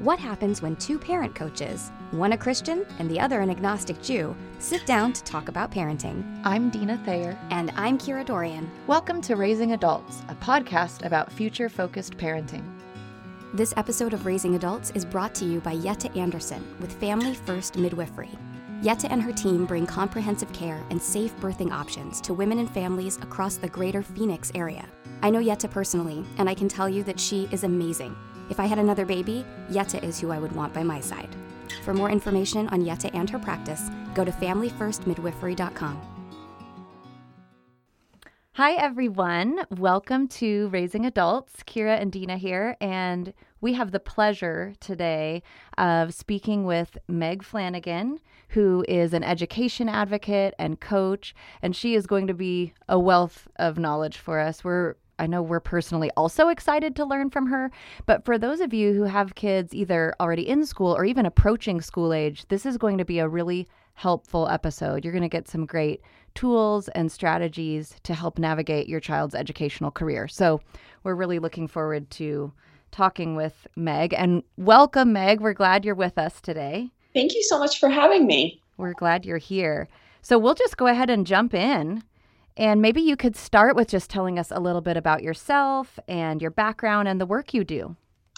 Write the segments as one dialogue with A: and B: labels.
A: What happens when two parent coaches, one a Christian and the other an agnostic Jew, sit down to talk about parenting?
B: I'm Dina Thayer.
A: And I'm Kira Dorian.
B: Welcome to Raising Adults, a podcast about future focused parenting.
A: This episode of Raising Adults is brought to you by Yetta Anderson with Family First Midwifery. Yetta and her team bring comprehensive care and safe birthing options to women and families across the greater Phoenix area. I know Yetta personally, and I can tell you that she is amazing. If I had another baby, Yetta is who I would want by my side. For more information on Yetta and her practice, go to familyfirstmidwifery.com.
B: Hi, everyone. Welcome to Raising Adults. Kira and Dina here, and we have the pleasure today of speaking with Meg Flanagan, who is an education advocate and coach, and she is going to be a wealth of knowledge for us. We're I know we're personally also excited to learn from her. But for those of you who have kids either already in school or even approaching school age, this is going to be a really helpful episode. You're going to get some great tools and strategies to help navigate your child's educational career. So we're really looking forward to talking with Meg. And welcome, Meg. We're glad you're with us today.
C: Thank you so much for having me.
B: We're glad you're here. So we'll just go ahead and jump in. And maybe you could start with just telling us a little bit about yourself and your background and the work you do.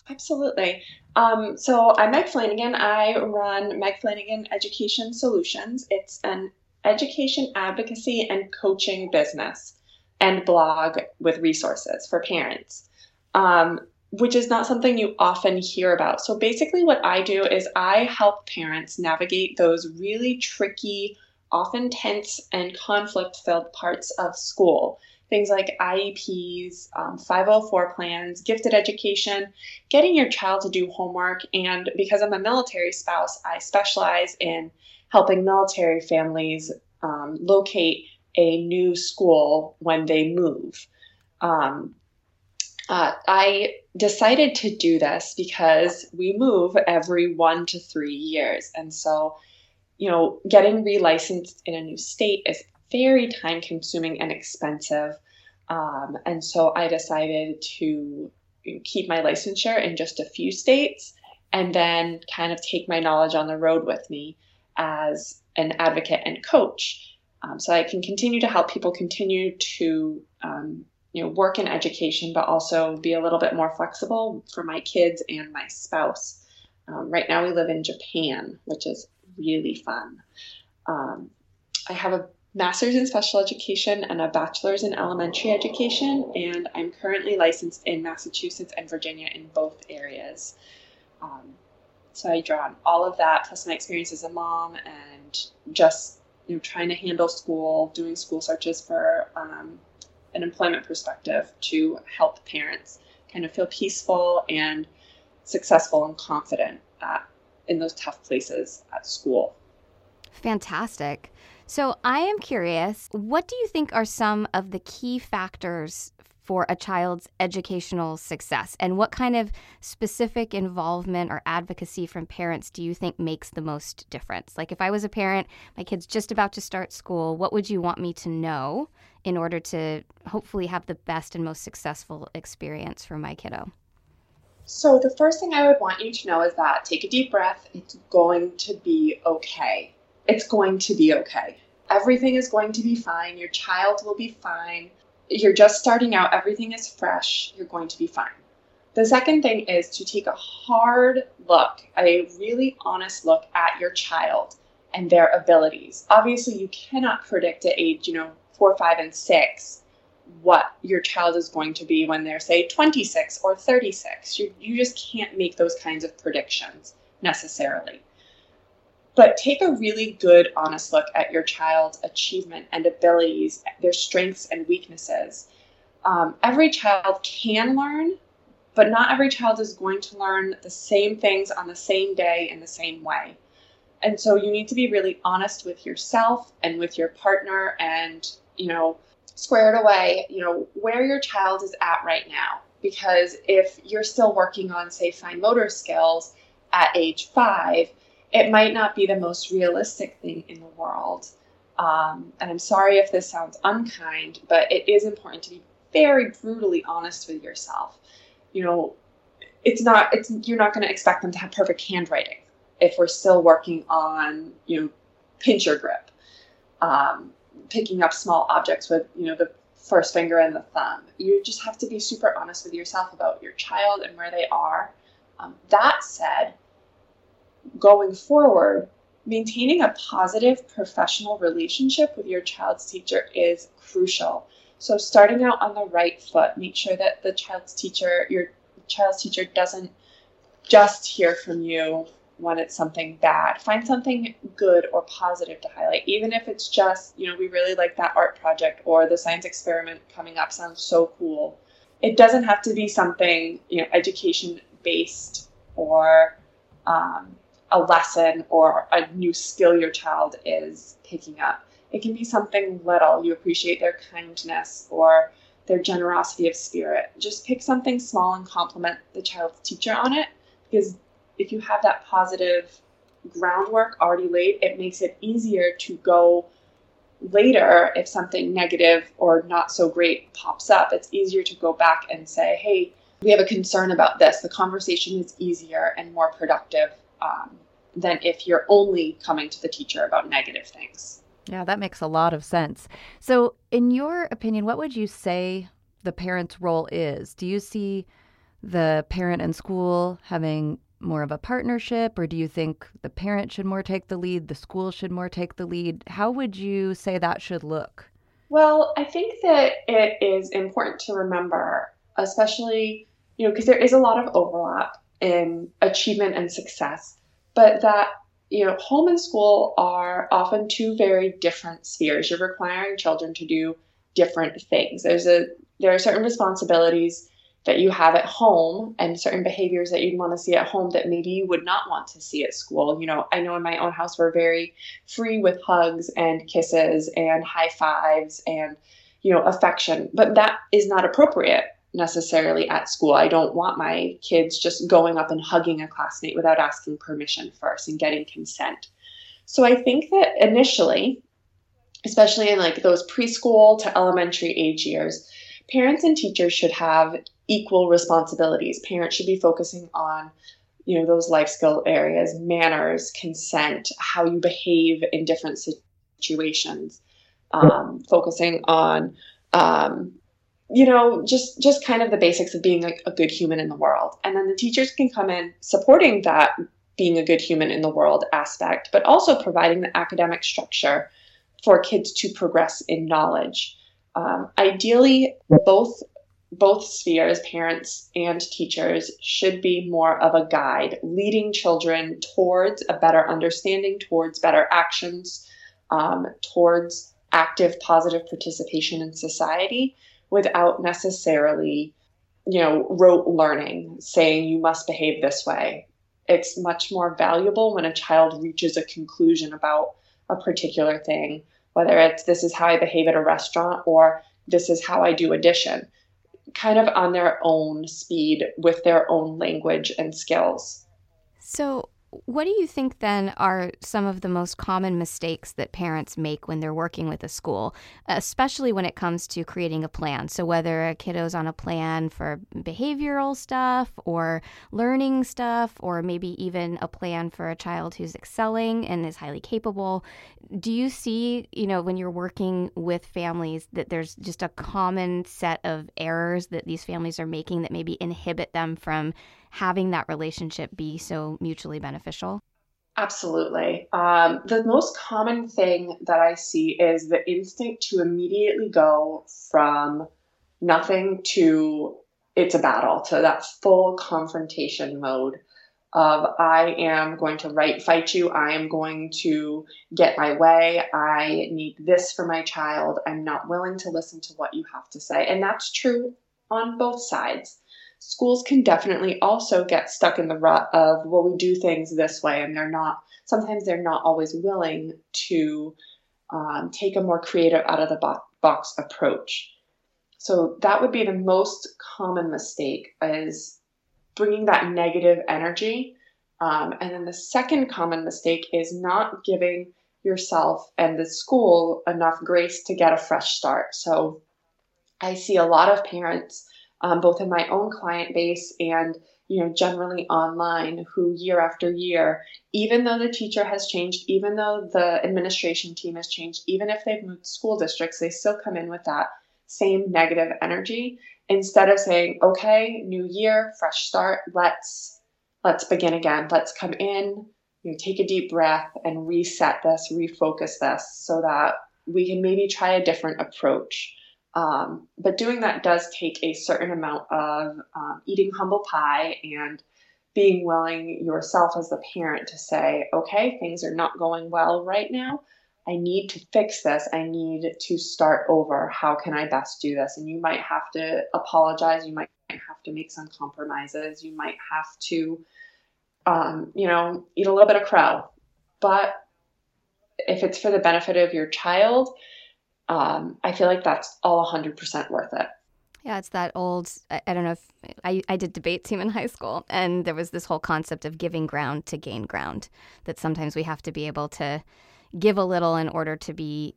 C: Absolutely. Um, so I'm Meg Flanagan. I run Meg Flanagan Education Solutions. It's an education advocacy and coaching business and blog with resources for parents, um, which is not something you often hear about. So basically, what I do is I help parents navigate those really tricky often tense and conflict filled parts of school. Things like IEPs, um, 504 plans, gifted education, getting your child to do homework. And because I'm a military spouse, I specialize in helping military families um, locate a new school when they move. Um, uh, I decided to do this because we move every one to three years. And so you know, getting relicensed in a new state is very time consuming and expensive. Um, and so I decided to keep my licensure in just a few states and then kind of take my knowledge on the road with me as an advocate and coach. Um, so I can continue to help people continue to um, you know work in education, but also be a little bit more flexible for my kids and my spouse. Um, right now, we live in Japan, which is really fun. Um, I have a master's in special education and a bachelor's in elementary education, and I'm currently licensed in Massachusetts and Virginia in both areas. Um, so I draw on all of that, plus my experience as a mom and just you know trying to handle school, doing school searches for um, an employment perspective to help parents kind of feel peaceful and successful and confident at in those tough places at school.
A: Fantastic. So, I am curious, what do you think are some of the key factors for a child's educational success? And what kind of specific involvement or advocacy from parents do you think makes the most difference? Like, if I was a parent, my kid's just about to start school, what would you want me to know in order to hopefully have the best and most successful experience for my kiddo?
C: So, the first thing I would want you to know is that take a deep breath. It's going to be okay. It's going to be okay. Everything is going to be fine. Your child will be fine. You're just starting out, everything is fresh. You're going to be fine. The second thing is to take a hard look, a really honest look at your child and their abilities. Obviously, you cannot predict at age, you know, four, five, and six what your child is going to be when they're, say, 26 or 36. You, you just can't make those kinds of predictions necessarily. But take a really good, honest look at your child's achievement and abilities, their strengths and weaknesses. Um, every child can learn, but not every child is going to learn the same things on the same day in the same way. And so you need to be really honest with yourself and with your partner and, you know, squared away, you know, where your child is at right now. Because if you're still working on, say, fine motor skills at age five, it might not be the most realistic thing in the world. Um, and I'm sorry if this sounds unkind, but it is important to be very brutally honest with yourself. You know, it's not it's you're not going to expect them to have perfect handwriting if we're still working on you know pincher grip um, picking up small objects with you know the first finger and the thumb. You just have to be super honest with yourself about your child and where they are. Um, that said going forward maintaining a positive professional relationship with your child's teacher is crucial. So starting out on the right foot make sure that the child's teacher your child's teacher doesn't just hear from you when it's something bad. Find something good or positive to highlight, even if it's just, you know, we really like that art project or the science experiment coming up sounds so cool. It doesn't have to be something, you know, education based or um, a lesson or a new skill your child is picking up. It can be something little. You appreciate their kindness or their generosity of spirit. Just pick something small and compliment the child's teacher on it because if you have that positive groundwork already laid, it makes it easier to go later if something negative or not so great pops up. It's easier to go back and say, hey, we have a concern about this. The conversation is easier and more productive um, than if you're only coming to the teacher about negative things.
B: Yeah, that makes a lot of sense. So, in your opinion, what would you say the parent's role is? Do you see the parent and school having more of a partnership, or do you think the parent should more take the lead, the school should more take the lead? How would you say that should look?
C: Well, I think that it is important to remember, especially, you know, because there is a lot of overlap in achievement and success, but that you know, home and school are often two very different spheres. You're requiring children to do different things. There's a there are certain responsibilities that you have at home and certain behaviors that you'd want to see at home that maybe you would not want to see at school. You know, I know in my own house we're very free with hugs and kisses and high fives and you know affection, but that is not appropriate necessarily at school. I don't want my kids just going up and hugging a classmate without asking permission first and getting consent. So I think that initially, especially in like those preschool to elementary age years, parents and teachers should have equal responsibilities. Parents should be focusing on you know those life skill areas, manners, consent, how you behave in different situations, um, focusing on um, you know just just kind of the basics of being a, a good human in the world. And then the teachers can come in supporting that being a good human in the world aspect but also providing the academic structure for kids to progress in knowledge. Um, ideally both both spheres parents and teachers should be more of a guide leading children towards a better understanding towards better actions um, towards active positive participation in society without necessarily, you know, rote learning, saying you must behave this way. It's much more valuable when a child reaches a conclusion about a particular thing, whether it's this is how I behave at a restaurant or this is how I do addition, kind of on their own speed with their own language and skills.
A: So, what do you think then are some of the most common mistakes that parents make when they're working with a school, especially when it comes to creating a plan? So, whether a kiddo's on a plan for behavioral stuff or learning stuff, or maybe even a plan for a child who's excelling and is highly capable, do you see, you know, when you're working with families that there's just a common set of errors that these families are making that maybe inhibit them from having that relationship be so mutually beneficial?
C: Absolutely. Um, the most common thing that I see is the instinct to immediately go from nothing to it's a battle, to that full confrontation mode of I am going to right fight you, I am going to get my way, I need this for my child, I'm not willing to listen to what you have to say. And that's true on both sides schools can definitely also get stuck in the rut of well we do things this way and they're not sometimes they're not always willing to um, take a more creative out of the box approach. So that would be the most common mistake is bringing that negative energy um, and then the second common mistake is not giving yourself and the school enough grace to get a fresh start. So i see a lot of parents um, both in my own client base and you know, generally online, who year after year, even though the teacher has changed, even though the administration team has changed, even if they've moved school districts, they still come in with that same negative energy instead of saying, okay, new year, fresh start, let's let's begin again. Let's come in, you know, take a deep breath and reset this, refocus this so that we can maybe try a different approach. Um, but doing that does take a certain amount of um, eating humble pie and being willing yourself as the parent to say, okay, things are not going well right now. I need to fix this. I need to start over. How can I best do this? And you might have to apologize. You might have to make some compromises. You might have to, um, you know, eat a little bit of crow. But if it's for the benefit of your child, um, I feel like that's all 100% worth it.
A: Yeah, it's that old. I, I, don't know if I, I did debate team in high school, and there was this whole concept of giving ground to gain ground. That sometimes we have to be able to give a little in order to be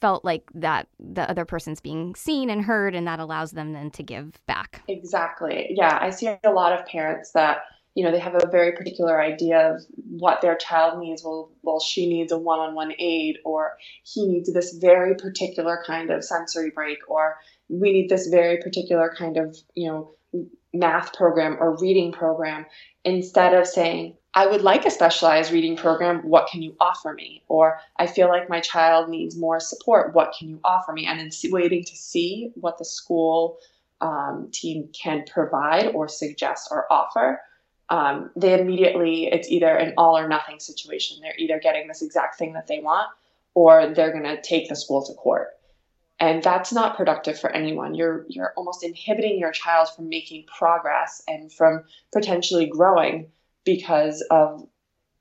A: felt like that the other person's being seen and heard, and that allows them then to give back.
C: Exactly. Yeah, I see a lot of parents that you know they have a very particular idea of what their child needs. Well well she needs a one-on-one aide or he needs this very particular kind of sensory break or we need this very particular kind of you know math program or reading program. Instead of saying i would like a specialized reading program what can you offer me? Or i feel like my child needs more support what can you offer me? And then waiting to see what the school um, team can provide or suggest or offer um, they immediately it's either an all or nothing situation. They're either getting this exact thing that they want or they're going to take the school to court. And that's not productive for anyone. You're you're almost inhibiting your child from making progress and from potentially growing because of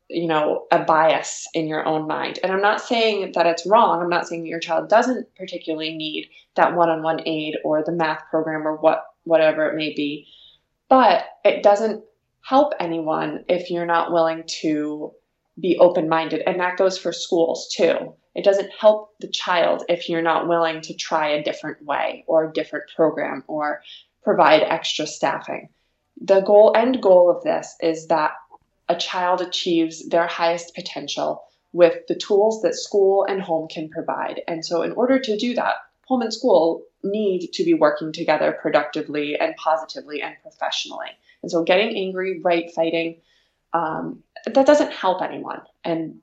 C: you know a bias in your own mind. And i'm not saying that it's wrong. I'm not saying that your child doesn't particularly need that one-on-one aide or the math program or what whatever it may be. But it doesn't help anyone if you're not willing to be open minded. And that goes for schools too. It doesn't help the child if you're not willing to try a different way or a different program or provide extra staffing. The goal end goal of this is that a child achieves their highest potential with the tools that school and home can provide. And so in order to do that, home and school need to be working together productively and positively and professionally. And so getting angry, right fighting, um, that doesn't help anyone. And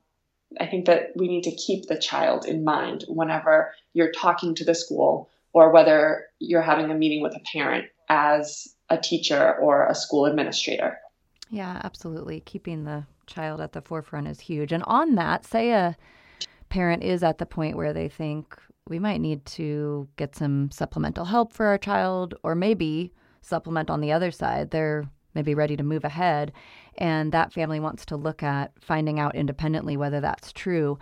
C: I think that we need to keep the child in mind whenever you're talking to the school or whether you're having a meeting with a parent as a teacher or a school administrator.
B: Yeah, absolutely. Keeping the child at the forefront is huge. And on that, say a parent is at the point where they think we might need to get some supplemental help for our child, or maybe supplement on the other side. They're maybe ready to move ahead, and that family wants to look at finding out independently whether that's true.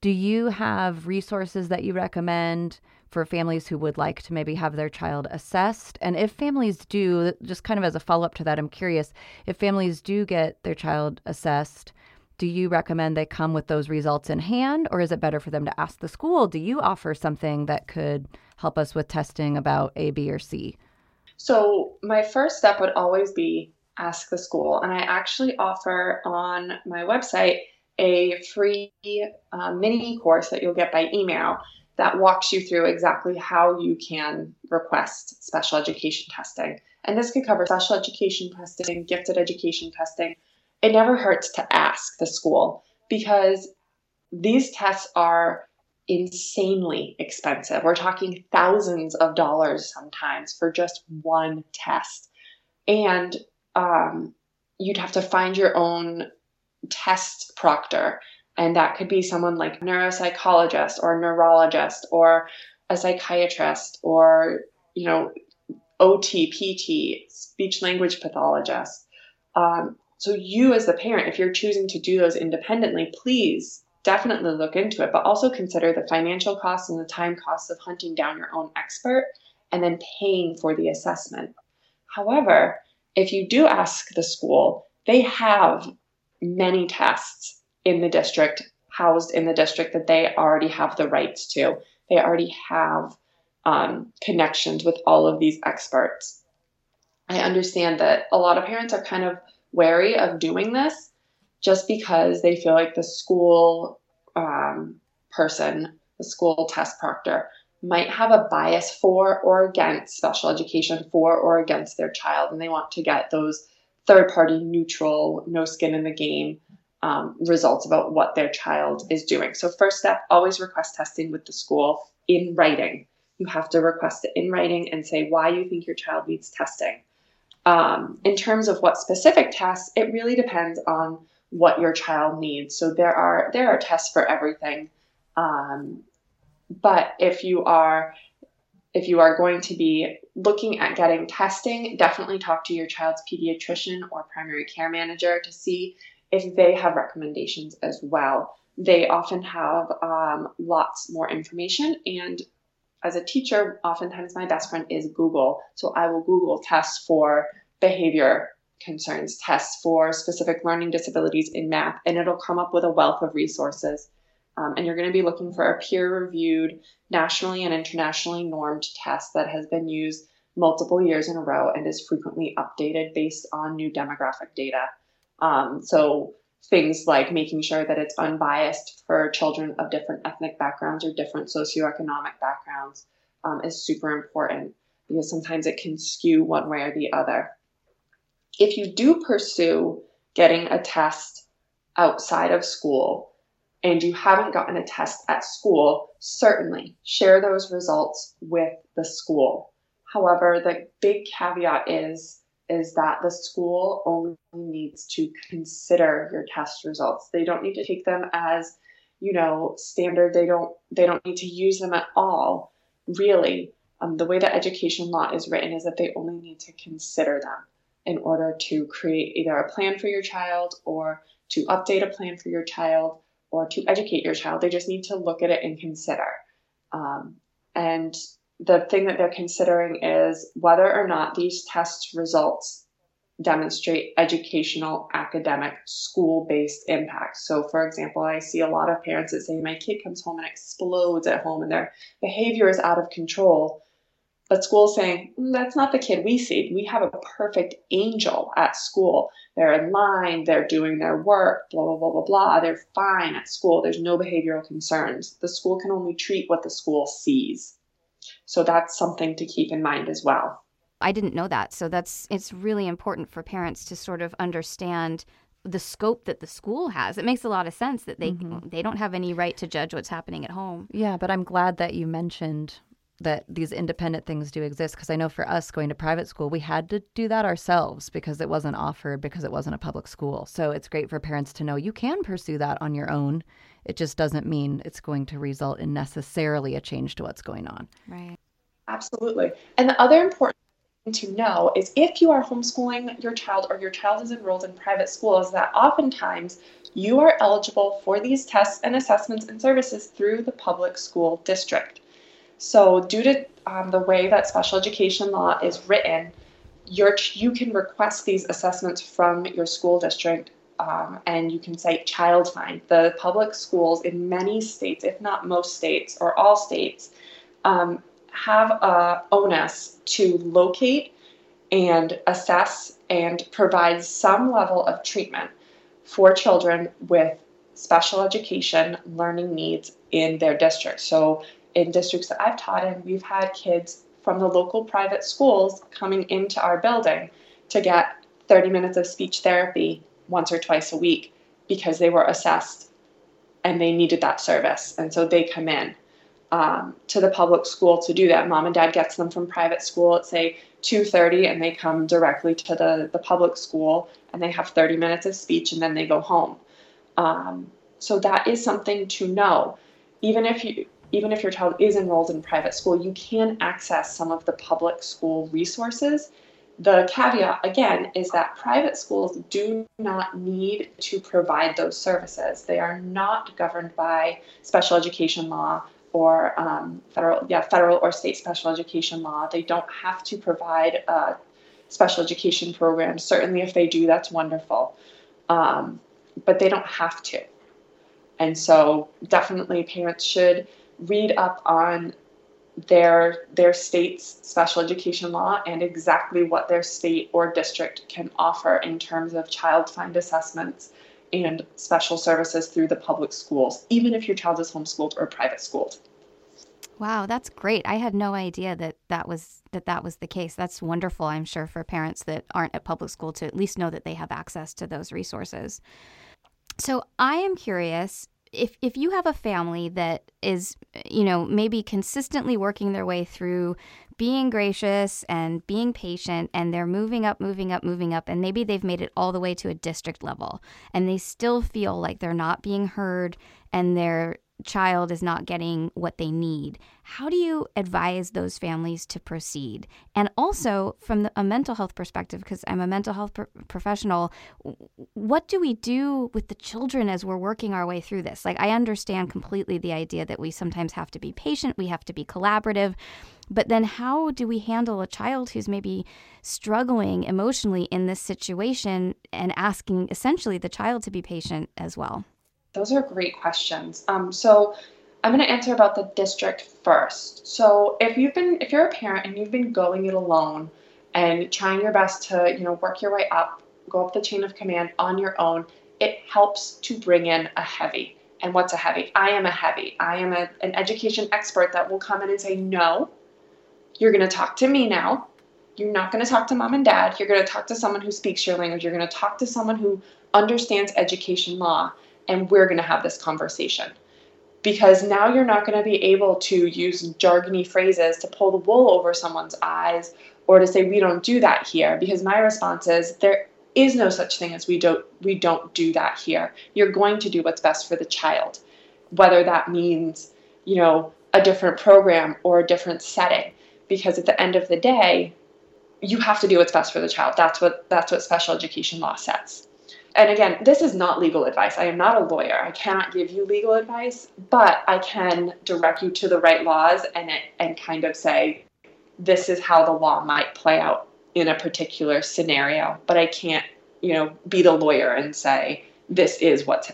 B: Do you have resources that you recommend for families who would like to maybe have their child assessed? And if families do, just kind of as a follow up to that, I'm curious if families do get their child assessed, do you recommend they come with those results in hand, or is it better for them to ask the school? Do you offer something that could help us with testing about A, B, or C?
C: So, my first step would always be ask the school. And I actually offer on my website a free uh, mini course that you'll get by email that walks you through exactly how you can request special education testing. And this could cover special education testing, gifted education testing. It never hurts to ask the school because these tests are insanely expensive. We're talking thousands of dollars sometimes for just one test. And um, you'd have to find your own test proctor. And that could be someone like neuropsychologist or neurologist or a psychiatrist or, you know, OT, PT, speech language pathologist. Um, so, you as the parent, if you're choosing to do those independently, please definitely look into it, but also consider the financial costs and the time costs of hunting down your own expert and then paying for the assessment. However, if you do ask the school, they have many tests in the district, housed in the district that they already have the rights to. They already have um, connections with all of these experts. I understand that a lot of parents are kind of wary of doing this just because they feel like the school um, person, the school test proctor, might have a bias for or against special education, for or against their child, and they want to get those third party, neutral, no skin in the game um, results about what their child is doing. So, first step always request testing with the school in writing. You have to request it in writing and say why you think your child needs testing. Um, in terms of what specific tests, it really depends on what your child needs. So there are there are tests for everything. Um, but if you are if you are going to be looking at getting testing, definitely talk to your child's pediatrician or primary care manager to see if they have recommendations as well. They often have um, lots more information. And as a teacher, oftentimes my best friend is Google. So I will Google tests for behavior concerns, tests for specific learning disabilities in math, and it'll come up with a wealth of resources. Um, and you're going to be looking for a peer reviewed, nationally and internationally normed test that has been used multiple years in a row and is frequently updated based on new demographic data. Um, so things like making sure that it's unbiased for children of different ethnic backgrounds or different socioeconomic backgrounds um, is super important because sometimes it can skew one way or the other. If you do pursue getting a test outside of school, and you haven't gotten a test at school, certainly share those results with the school. However, the big caveat is is that the school only needs to consider your test results. They don't need to take them as, you know, standard. They don't they don't need to use them at all. Really, um, the way that education law is written is that they only need to consider them in order to create either a plan for your child or to update a plan for your child or to educate your child. They just need to look at it and consider. Um, and the thing that they're considering is whether or not these test results demonstrate educational, academic, school based impact. So, for example, I see a lot of parents that say, My kid comes home and explodes at home and their behavior is out of control. But school's saying, mm, That's not the kid we see. We have a perfect angel at school. They're in line, they're doing their work, blah, blah, blah, blah, blah. They're fine at school. There's no behavioral concerns. The school can only treat what the school sees. So that's something to keep in mind as well.
A: I didn't know that. So that's it's really important for parents to sort of understand the scope that the school has. It makes a lot of sense that they mm-hmm. they don't have any right to judge what's happening at home.
B: Yeah, but I'm glad that you mentioned that these independent things do exist because I know for us going to private school, we had to do that ourselves because it wasn't offered because it wasn't a public school. So it's great for parents to know you can pursue that on your own. It just doesn't mean it's going to result in necessarily a change to what's going on.
A: Right.
C: Absolutely. And the other important thing to know is if you are homeschooling your child or your child is enrolled in private school, is that oftentimes you are eligible for these tests and assessments and services through the public school district. So, due to um, the way that special education law is written, you can request these assessments from your school district um, and you can cite child find. The public schools in many states, if not most states or all states, um, have a onus to locate and assess and provide some level of treatment for children with special education learning needs in their district. So in districts that I've taught in, we've had kids from the local private schools coming into our building to get 30 minutes of speech therapy once or twice a week because they were assessed and they needed that service. And so they come in um, to the public school to do that. Mom and dad gets them from private school at say 2.30 and they come directly to the, the public school and they have 30 minutes of speech and then they go home. Um, so that is something to know. Even if you even if your child is enrolled in private school, you can access some of the public school resources. The caveat, again, is that private schools do not need to provide those services. They are not governed by special education law or um, federal, yeah, federal or state special education law. They don't have to provide a special education program. Certainly, if they do, that's wonderful. Um, but they don't have to. And so, definitely, parents should read up on their their state's special education law and exactly what their state or district can offer in terms of child find assessments and special services through the public schools, even if your child is homeschooled or private schooled.
A: Wow, that's great. I had no idea that that was that that was the case. That's wonderful, I'm sure for parents that aren't at public school to at least know that they have access to those resources. So, I am curious if if you have a family that is, you know, maybe consistently working their way through being gracious and being patient and they're moving up, moving up, moving up and maybe they've made it all the way to a district level and they still feel like they're not being heard and they're child is not getting what they need. How do you advise those families to proceed? And also, from the, a mental health perspective, because I'm a mental health pro- professional, what do we do with the children as we're working our way through this? Like, I understand completely the idea that we sometimes have to be patient, we have to be collaborative. But then, how do we handle a child who's maybe struggling emotionally in this situation and asking essentially the child to be patient as well?
C: Those are great questions. Um, so I'm going to answer about the district first. So if you've been, if you're a parent and you've been going it alone and trying your best to, you know, work your way up, go up the chain of command on your own, it helps to bring in a heavy. And what's a heavy? I am a heavy. I am a, an education expert that will come in and say, no, you're going to talk to me now. You're not going to talk to mom and dad. You're going to talk to someone who speaks your language. You're going to talk to someone who understands education law and we're going to have this conversation. Because now you're not going to be able to use jargony phrases to pull the wool over someone's eyes or to say we don't do that here because my response is there is no such thing as we don't we don't do that here. You're going to do what's best for the child. Whether that means, you know, a different program or a different setting because at the end of the day, you have to do what's best for the child. That's what that's what special education law says and again, this is not legal advice. I am not a lawyer. I cannot give you legal advice, but I can direct you to the right laws and it, and kind of say this is how the law might play out in a particular scenario. But I can't, you know, be the lawyer and say this is what's.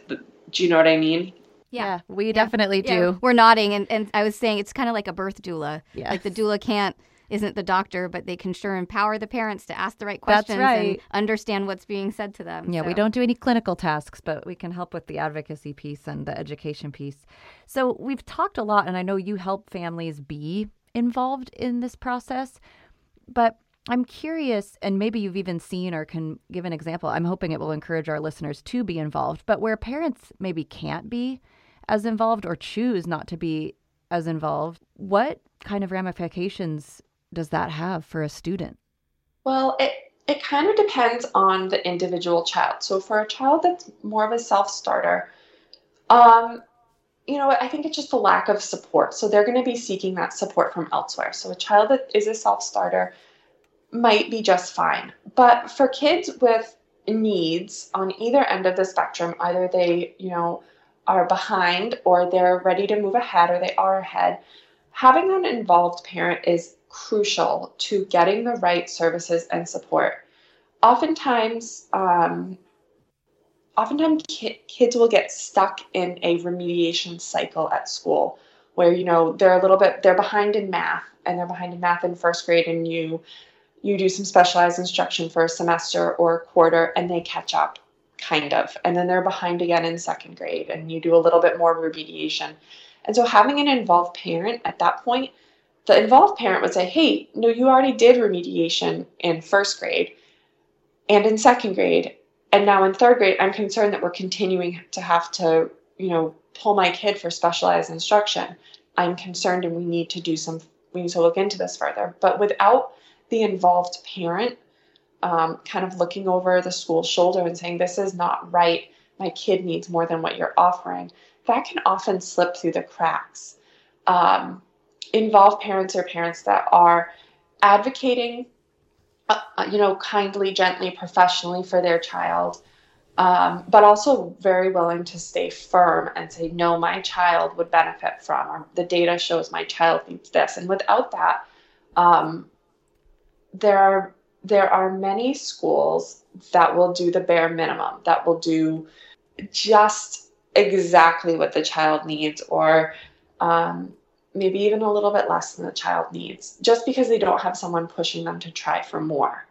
C: Do you know what I mean?
B: Yeah, yeah we yeah. definitely do.
A: Yeah. We're nodding, and, and I was saying it's kind of like a birth doula. Yeah. Like the doula can't isn't the doctor, but they can sure empower the parents to ask the right questions right. and understand what's being said to them.
B: Yeah, so. we don't do any clinical tasks, but we can help with the advocacy piece and the education piece. So we've talked a lot, and I know you help families be involved in this process, but I'm curious, and maybe you've even seen or can give an example. I'm hoping it will encourage our listeners to be involved, but where parents maybe can't be as involved or choose not to be as involved, what kind of ramifications does that have for a student?
C: Well, it it kind of depends on the individual child. So for a child that's more of a self-starter, um, you know, I think it's just a lack of support. So they're going to be seeking that support from elsewhere. So a child that is a self-starter might be just fine. But for kids with needs on either end of the spectrum, either they, you know, are behind or they're ready to move ahead or they are ahead, having an involved parent is crucial to getting the right services and support. Oftentimes, um, oftentimes ki- kids will get stuck in a remediation cycle at school where you know they're a little bit they're behind in math and they're behind in math in first grade and you you do some specialized instruction for a semester or a quarter and they catch up kind of and then they're behind again in second grade and you do a little bit more remediation and so having an involved parent at that point the involved parent would say, hey, no, you already did remediation in first grade and in second grade. And now in third grade, I'm concerned that we're continuing to have to, you know, pull my kid for specialized instruction. I'm concerned and we need to do some, we need to look into this further. But without the involved parent um, kind of looking over the school's shoulder and saying, this is not right, my kid needs more than what you're offering, that can often slip through the cracks. Um, involve parents or parents that are advocating, uh, uh, you know, kindly, gently, professionally for their child, um, but also very willing to stay firm and say, no, my child would benefit from, or the data shows my child needs this. And without that, um, there are there are many schools that will do the bare minimum, that will do just exactly what the child needs, or um, maybe even a little bit less than the child needs, just because they don't have someone pushing them to try for more.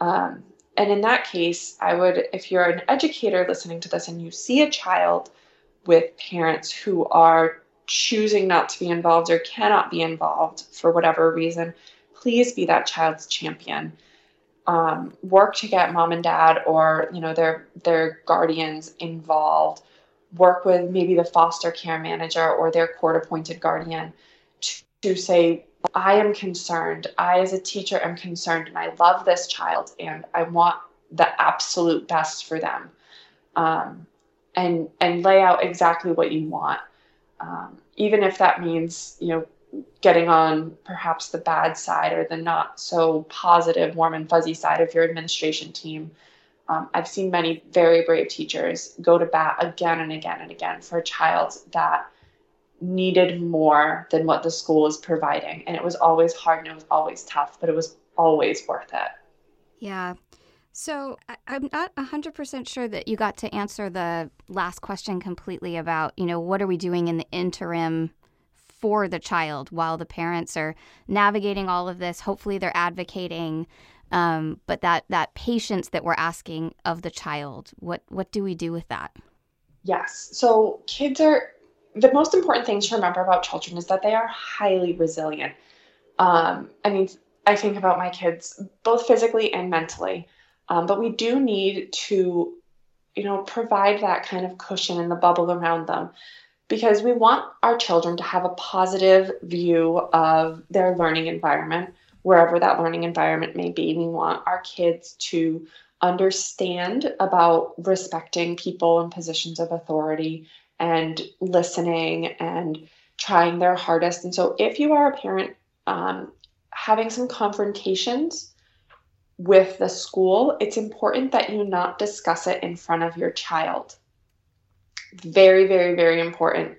C: Um, and in that case, I would, if you're an educator listening to this and you see a child with parents who are choosing not to be involved or cannot be involved for whatever reason, please be that child's champion. Um, work to get mom and dad or you know their their guardians involved. Work with maybe the foster care manager or their court appointed guardian to, to say, I am concerned. I, as a teacher, am concerned, and I love this child, and I want the absolute best for them. Um, and and lay out exactly what you want um, even if that means you know getting on perhaps the bad side or the not so positive warm and fuzzy side of your administration team um, i've seen many very brave teachers go to bat again and again and again for a child that needed more than what the school is providing. And it was always hard and it was always tough but it was always worth it.
A: Yeah. So I, am not 100% sure that you got to answer the last question completely about, you know, what are we doing in the interim for the child while the parents are navigating all of this? Hopefully they're advocating, um, but that, that patience that we're asking of the child, what, what do we do with that?
C: Yes. So kids are, the most important thing to remember about children is that they are highly resilient. Um, I mean, I think about my kids both physically and mentally. Um, but we do need to, you know, provide that kind of cushion and the bubble around them because we want our children to have a positive view of their learning environment, wherever that learning environment may be. We want our kids to understand about respecting people in positions of authority and listening and trying their hardest. And so, if you are a parent um, having some confrontations with the school, it's important that you not discuss it in front of your child. Very, very, very important.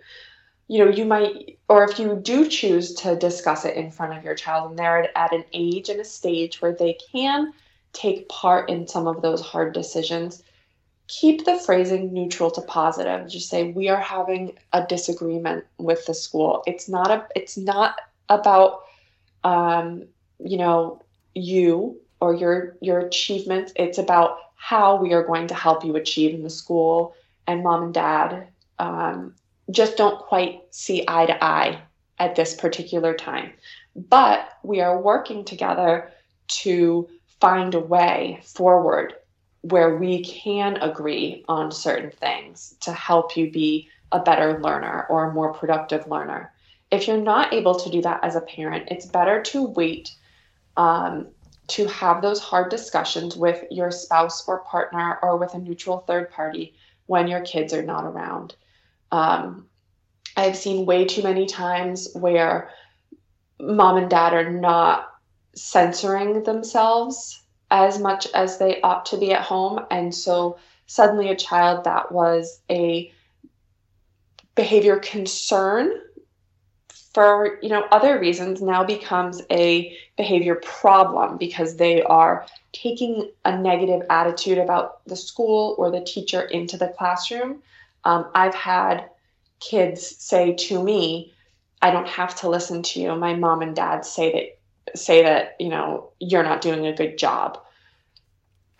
C: You know, you might, or if you do choose to discuss it in front of your child and they're at an age and a stage where they can take part in some of those hard decisions, keep the phrasing neutral to positive. Just say, we are having a disagreement with the school. It's not a, it's not about, um, you know, you or your your achievements it's about how we are going to help you achieve in the school and mom and dad um, just don't quite see eye to eye at this particular time but we are working together to find a way forward where we can agree on certain things to help you be a better learner or a more productive learner if you're not able to do that as a parent it's better to wait um, to have those hard discussions with your spouse or partner or with a neutral third party when your kids are not around. Um, I've seen way too many times where mom and dad are not censoring themselves as much as they ought to be at home. And so suddenly a child that was a behavior concern for you know other reasons now becomes a behavior problem because they are taking a negative attitude about the school or the teacher into the classroom um, i've had kids say to me i don't have to listen to you. My mom and dad say that say that you know you're not doing a good job.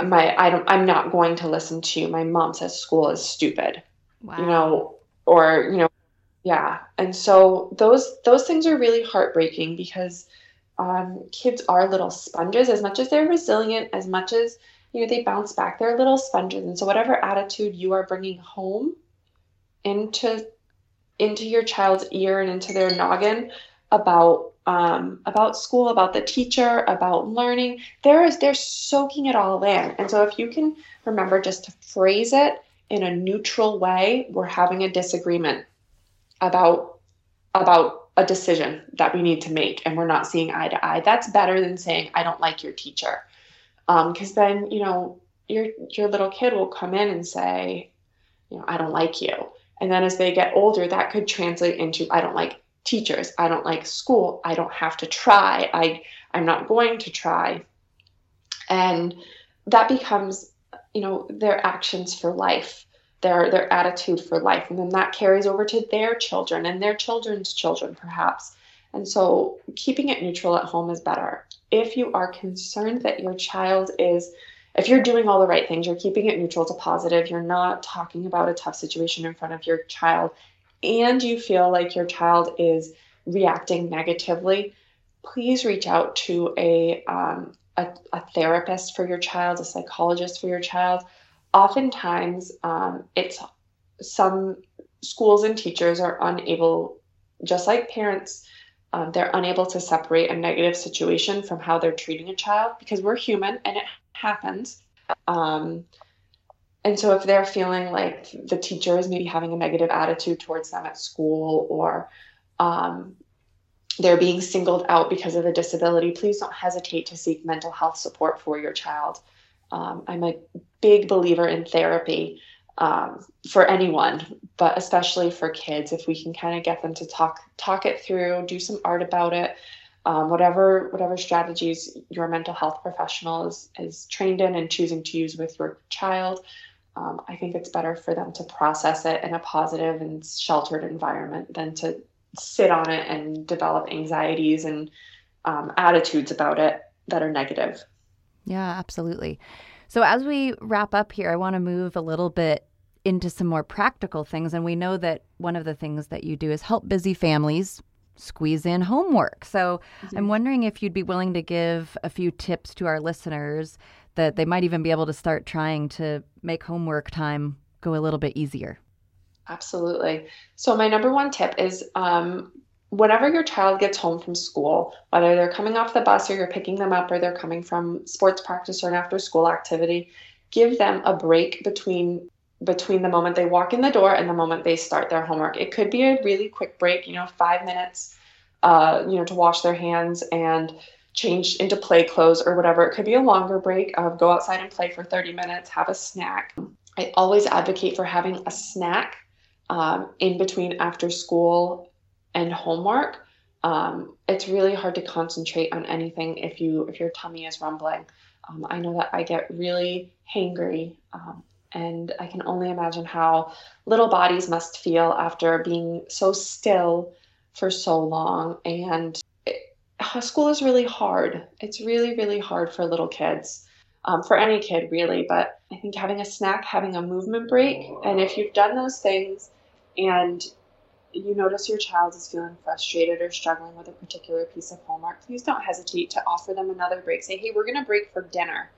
C: My i don't i'm not going to listen to you. My mom says school is stupid wow. you know or you know yeah. And so those those things are really heartbreaking because um, kids are little sponges. As much as they're resilient as much as you know they bounce back they're little sponges. And so whatever attitude you are bringing home into into your child's ear and into their noggin about um, about school about the teacher about learning. There is they're soaking it all in. And so if you can remember just to phrase it in a neutral way we're having a disagreement about about a decision that we need to make and we're not seeing eye to eye. That's better than saying i don't like your teacher. Because um, then you know your your little kid will come in and say you know i don't like you and then as they get older that could translate into i don't like teachers. I don't like school. I don't have to try. I i'm not going to try. And that becomes you know their actions for life their their attitude for life. And then that carries over to their children and their children's children perhaps. And so keeping it neutral at home is better. If you are concerned that your child is if you're doing all the right things you're keeping it neutral to positive you're not talking about a tough situation in front of your child and you feel like your child is reacting negatively please reach out to a, um, a, a therapist for your child a psychologist for your child. Oftentimes um, it's some schools and teachers are unable, just like parents, um, they're unable to separate a negative situation from how they're treating a child because we're human and it happens. Um, and so if they're feeling like the teacher is maybe having a negative attitude towards them at school or um, they're being singled out because of a disability, please don't hesitate to seek mental health support for your child. Um, I'm a big believer in therapy um, for anyone, but especially for kids. If we can kind of get them to talk talk it through, do some art about it, um, whatever whatever strategies your mental health professional is is trained in and choosing to use with your child. Um, I think it's better for them to process it in a positive and sheltered environment than to sit on it and develop anxieties and um, attitudes about it that are negative.
B: Yeah, absolutely. So, as we wrap up here, I want to move a little bit into some more practical things. And we know that one of the things that you do is help busy families squeeze in homework. So, mm-hmm. I'm wondering if you'd be willing to give a few tips to our listeners that they might even be able to start trying to make homework time go a little bit easier.
C: Absolutely. So, my number one tip is um, whenever your child gets home from school, whether they're coming off the bus or you're picking them up or they're coming from sports practice or an after school activity, give them a break between between the moment they walk in the door and the moment they start their homework. It could be a really quick break, you know, 5 minutes uh, you know, to wash their hands and change into play clothes or whatever. It could be a longer break of go outside and play for 30 minutes, have a snack. I always advocate for having a snack um, in between after school and homework, um, it's really hard to concentrate on anything if you if your tummy is rumbling. Um, I know that I get really hangry, um, and I can only imagine how little bodies must feel after being so still for so long. And it, school is really hard. It's really really hard for little kids. Um, for any kid, really, but I think having a snack, having a movement break, and if you've done those things and you notice your child is feeling frustrated or struggling with a particular piece of homework, please don't hesitate to offer them another break. Say, hey, we're going to break for dinner.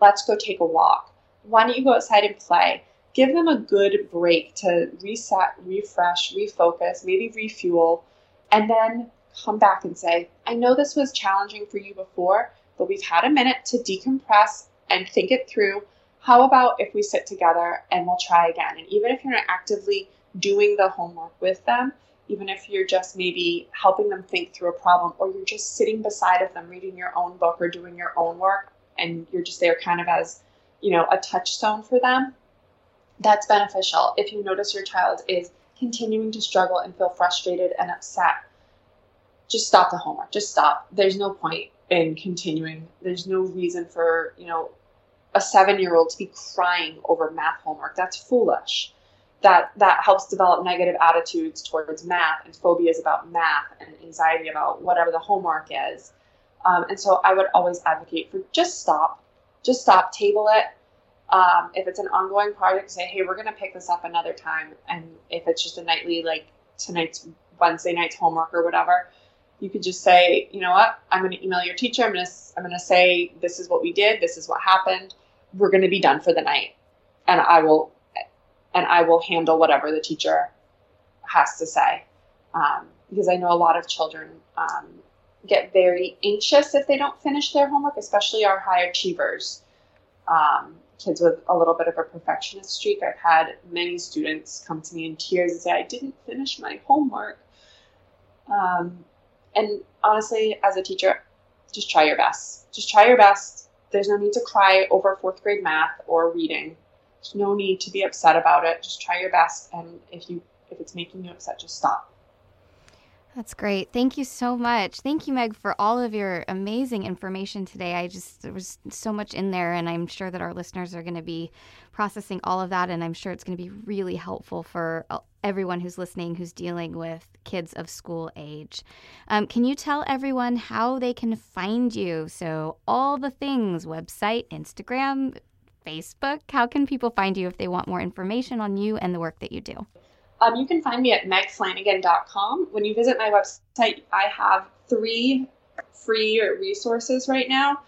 C: Let's go take a walk. Why don't you go outside and play? Give them a good break to reset, refresh, refocus, maybe refuel, and then come back and say, I know this was challenging for you before, but we've had a minute to decompress and think it through. How about if we sit together and we'll try again? And even if you're not actively doing the homework with them, even if you're just maybe helping them think through a problem or you're just sitting beside of them reading your own book or doing your own work and you're just there kind of as, you know, a touchstone for them, that's beneficial. If you notice your child is continuing to struggle and feel frustrated and upset, just stop the homework. Just stop. There's no point in continuing. There's no reason for, you know, a seven year old to be crying over math homework. That's foolish that that helps develop negative attitudes towards math and phobias about math and anxiety about whatever the homework is. Um, and so I would always advocate for just stop, just stop, table it. Um, if it's an ongoing project, say, hey, we're going to pick this up another time. And if it's just a nightly, like tonight's Wednesday night's homework or whatever, you could just say, you know what, I'm going to email your teacher. I'm going to I'm going to say this is what we did. This is what happened. We're going to be done for the night, and I will and I will handle whatever the teacher has to say. Um, because I know a lot of children um, get very anxious if they don't finish their homework, especially our high achievers. Um, kids with a little bit of a perfectionist streak. I've had many students come to me in tears and say, I didn't finish my homework. Um, and honestly, as a teacher, just try your best. Just try your best. There's no need to cry over fourth grade math or reading. There's no need to be upset about it. Just try your best, and if you if it's making you upset, just stop.
A: That's great. Thank you so much. Thank you, Meg, for all of your amazing information today. I just, there was so much in there, and I'm sure that our listeners are going to be processing all of that, and I'm sure it's going to be really helpful for uh, everyone who's listening who's dealing with kids of school age. Um, can you tell everyone how they can find you? So, all the things website, Instagram, Facebook. How can people find you if they want more information on you and the work that you do?
C: Um, you can find me at megflanagan.com. When you visit my website, I have three free resources right now.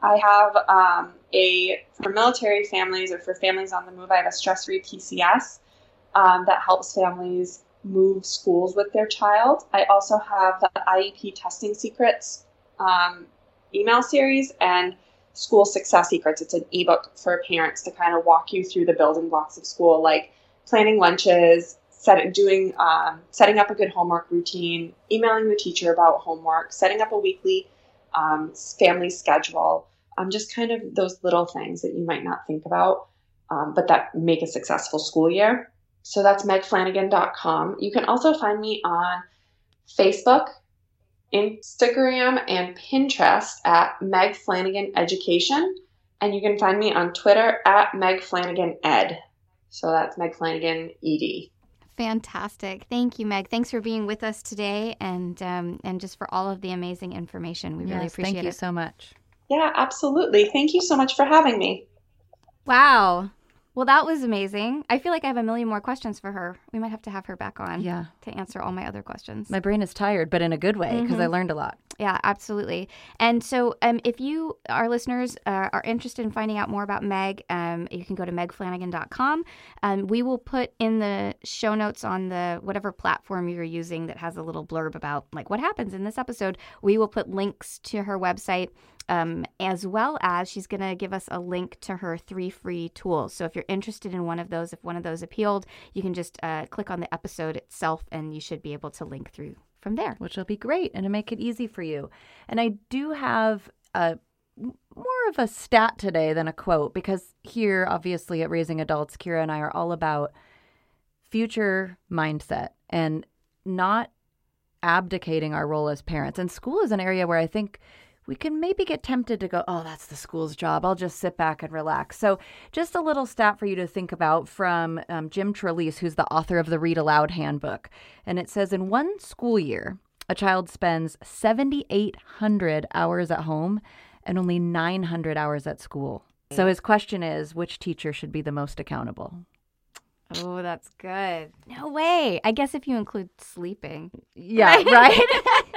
C: I have um, a for military families or for families on the move. I have a stress-free PCS um, that helps families move schools with their child. I also have the IEP Testing Secrets um, email series and School Success Secrets. It's an ebook for parents to kind of walk you through the building blocks of school, like planning lunches, set, doing um, setting up a good homework routine, emailing the teacher about homework, setting up a weekly um, family schedule. Um, just kind of those little things that you might not think about, um, but that make a successful school year. So that's megflanagan.com. You can also find me on Facebook, Instagram, and Pinterest at Meg Flanagan Education. And you can find me on Twitter at Meg Flanagan Ed. So that's Meg Flanagan ED.
A: Fantastic. Thank you, Meg. Thanks for being with us today and um, and just for all of the amazing information. We
B: yes,
A: really appreciate it.
B: Thank you so much.
C: Yeah, absolutely. Thank you so much for having me.
A: Wow. Well, that was amazing. I feel like I have a million more questions for her. We might have to have her back on
B: yeah.
A: to answer all my other questions.
B: My brain is tired, but in a good way because mm-hmm. I learned a lot.
A: Yeah, absolutely. And so, um, if you, our listeners, uh, are interested in finding out more about Meg, um, you can go to megflanagan.com. Um, we will put in the show notes on the whatever platform you're using that has a little blurb about like what happens in this episode. We will put links to her website um, as well as she's going to give us a link to her three free tools. So if you're interested in one of those, if one of those appealed, you can just uh, click on the episode itself and you should be able to link through from there.
B: Which will be great and to make it easy for you. And I do have a more of a stat today than a quote because here, obviously, at Raising Adults, Kira and I are all about future mindset and not abdicating our role as parents. And school is an area where I think we can maybe get tempted to go, oh, that's the school's job. I'll just sit back and relax. So, just a little stat for you to think about from um, Jim Trelease, who's the author of the Read Aloud Handbook. And it says in one school year, a child spends 7,800 hours at home and only 900 hours at school. So, his question is which teacher should be the most accountable?
A: Oh, that's good. No way. I guess if you include sleeping.
B: Yeah, right?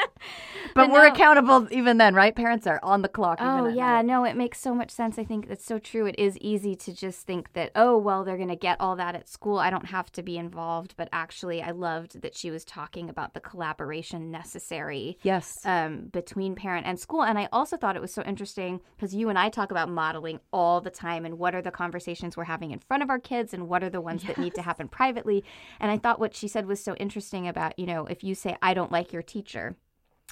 B: but, but we're no. accountable even then, right? Parents are on the clock.
A: Oh yeah, night. no, it makes so much sense. I think that's so true. It is easy to just think that oh well, they're going to get all that at school. I don't have to be involved. But actually, I loved that she was talking about the collaboration necessary.
B: Yes.
A: Um, between parent and school, and I also thought it was so interesting because you and I talk about modeling all the time and what are the conversations we're having in front of our kids and what are the ones yes. that need to happen privately. And I thought what she said was so interesting about you know if you say I don't like your teacher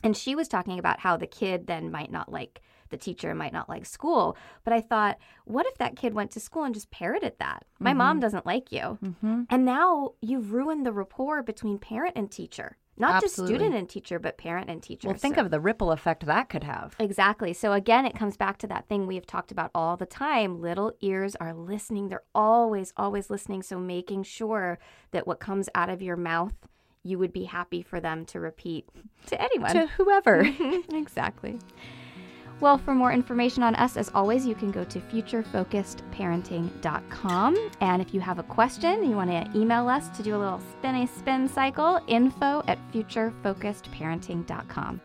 A: and she was talking about how the kid then might not like the teacher might not like school. But I thought, what if that kid went to school and just parroted that? My mm-hmm. mom doesn't like you. Mm-hmm. And now you've ruined the rapport between parent and teacher. Not Absolutely. just student and teacher, but parent and teacher.
B: Well, think so. of the ripple effect that could have.
A: Exactly. So, again, it comes back to that thing we have talked about all the time. Little ears are listening. They're always, always listening. So, making sure that what comes out of your mouth you would be happy for them to repeat to anyone.
B: To whoever.
A: exactly. Well, for more information on us, as always, you can go to futurefocusedparenting.com. And if you have a question, you want to email us to do a little spinny spin cycle, info at futurefocusedparenting.com.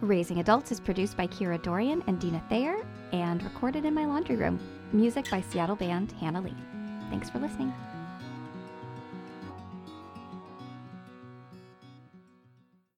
A: Raising Adults is produced by Kira Dorian and Dina Thayer and recorded in my laundry room. Music by Seattle band Hannah Lee. Thanks for listening.